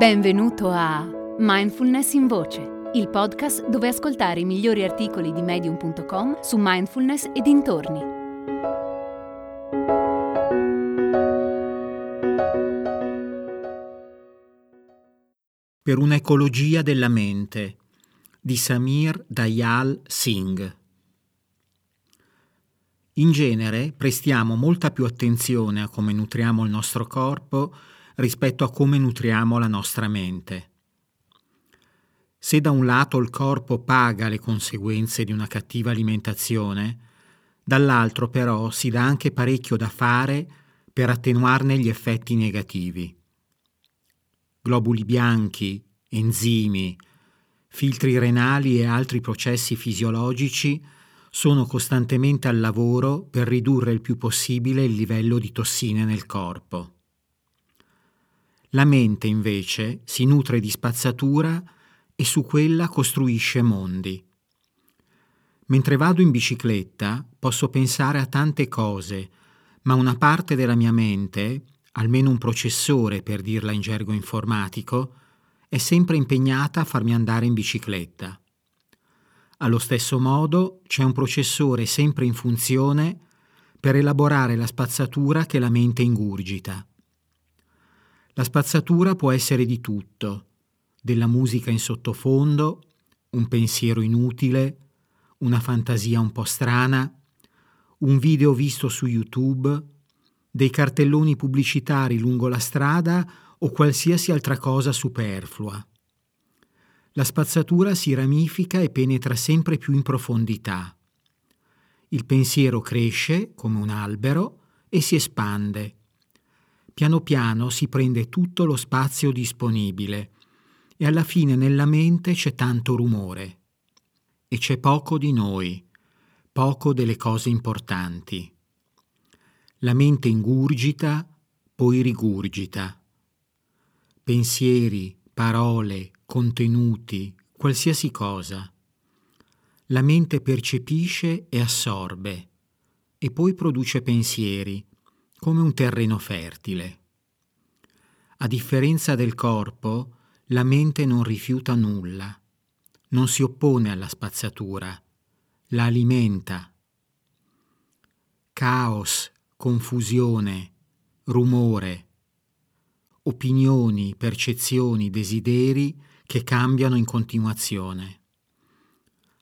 Benvenuto a Mindfulness in Voce, il podcast dove ascoltare i migliori articoli di medium.com su mindfulness e dintorni. Per un'ecologia della mente di Samir Dayal Singh. In genere prestiamo molta più attenzione a come nutriamo il nostro corpo rispetto a come nutriamo la nostra mente. Se da un lato il corpo paga le conseguenze di una cattiva alimentazione, dall'altro però si dà anche parecchio da fare per attenuarne gli effetti negativi. Globuli bianchi, enzimi, filtri renali e altri processi fisiologici sono costantemente al lavoro per ridurre il più possibile il livello di tossine nel corpo. La mente, invece, si nutre di spazzatura e su quella costruisce mondi. Mentre vado in bicicletta posso pensare a tante cose, ma una parte della mia mente, almeno un processore per dirla in gergo informatico, è sempre impegnata a farmi andare in bicicletta. Allo stesso modo c'è un processore sempre in funzione per elaborare la spazzatura che la mente ingurgita. La spazzatura può essere di tutto, della musica in sottofondo, un pensiero inutile, una fantasia un po' strana, un video visto su YouTube, dei cartelloni pubblicitari lungo la strada o qualsiasi altra cosa superflua. La spazzatura si ramifica e penetra sempre più in profondità. Il pensiero cresce come un albero e si espande piano piano si prende tutto lo spazio disponibile e alla fine nella mente c'è tanto rumore e c'è poco di noi, poco delle cose importanti. La mente ingurgita, poi rigurgita. Pensieri, parole, contenuti, qualsiasi cosa. La mente percepisce e assorbe e poi produce pensieri come un terreno fertile. A differenza del corpo, la mente non rifiuta nulla, non si oppone alla spazzatura, la alimenta. Caos, confusione, rumore, opinioni, percezioni, desideri che cambiano in continuazione.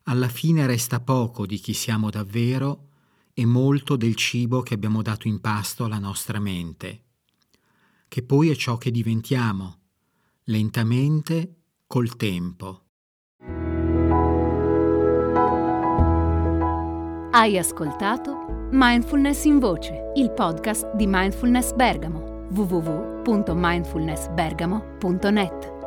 Alla fine resta poco di chi siamo davvero e molto del cibo che abbiamo dato in pasto alla nostra mente, che poi è ciò che diventiamo, lentamente col tempo. Hai ascoltato Mindfulness in Voce, il podcast di Mindfulness Bergamo, www.mindfulnessbergamo.net.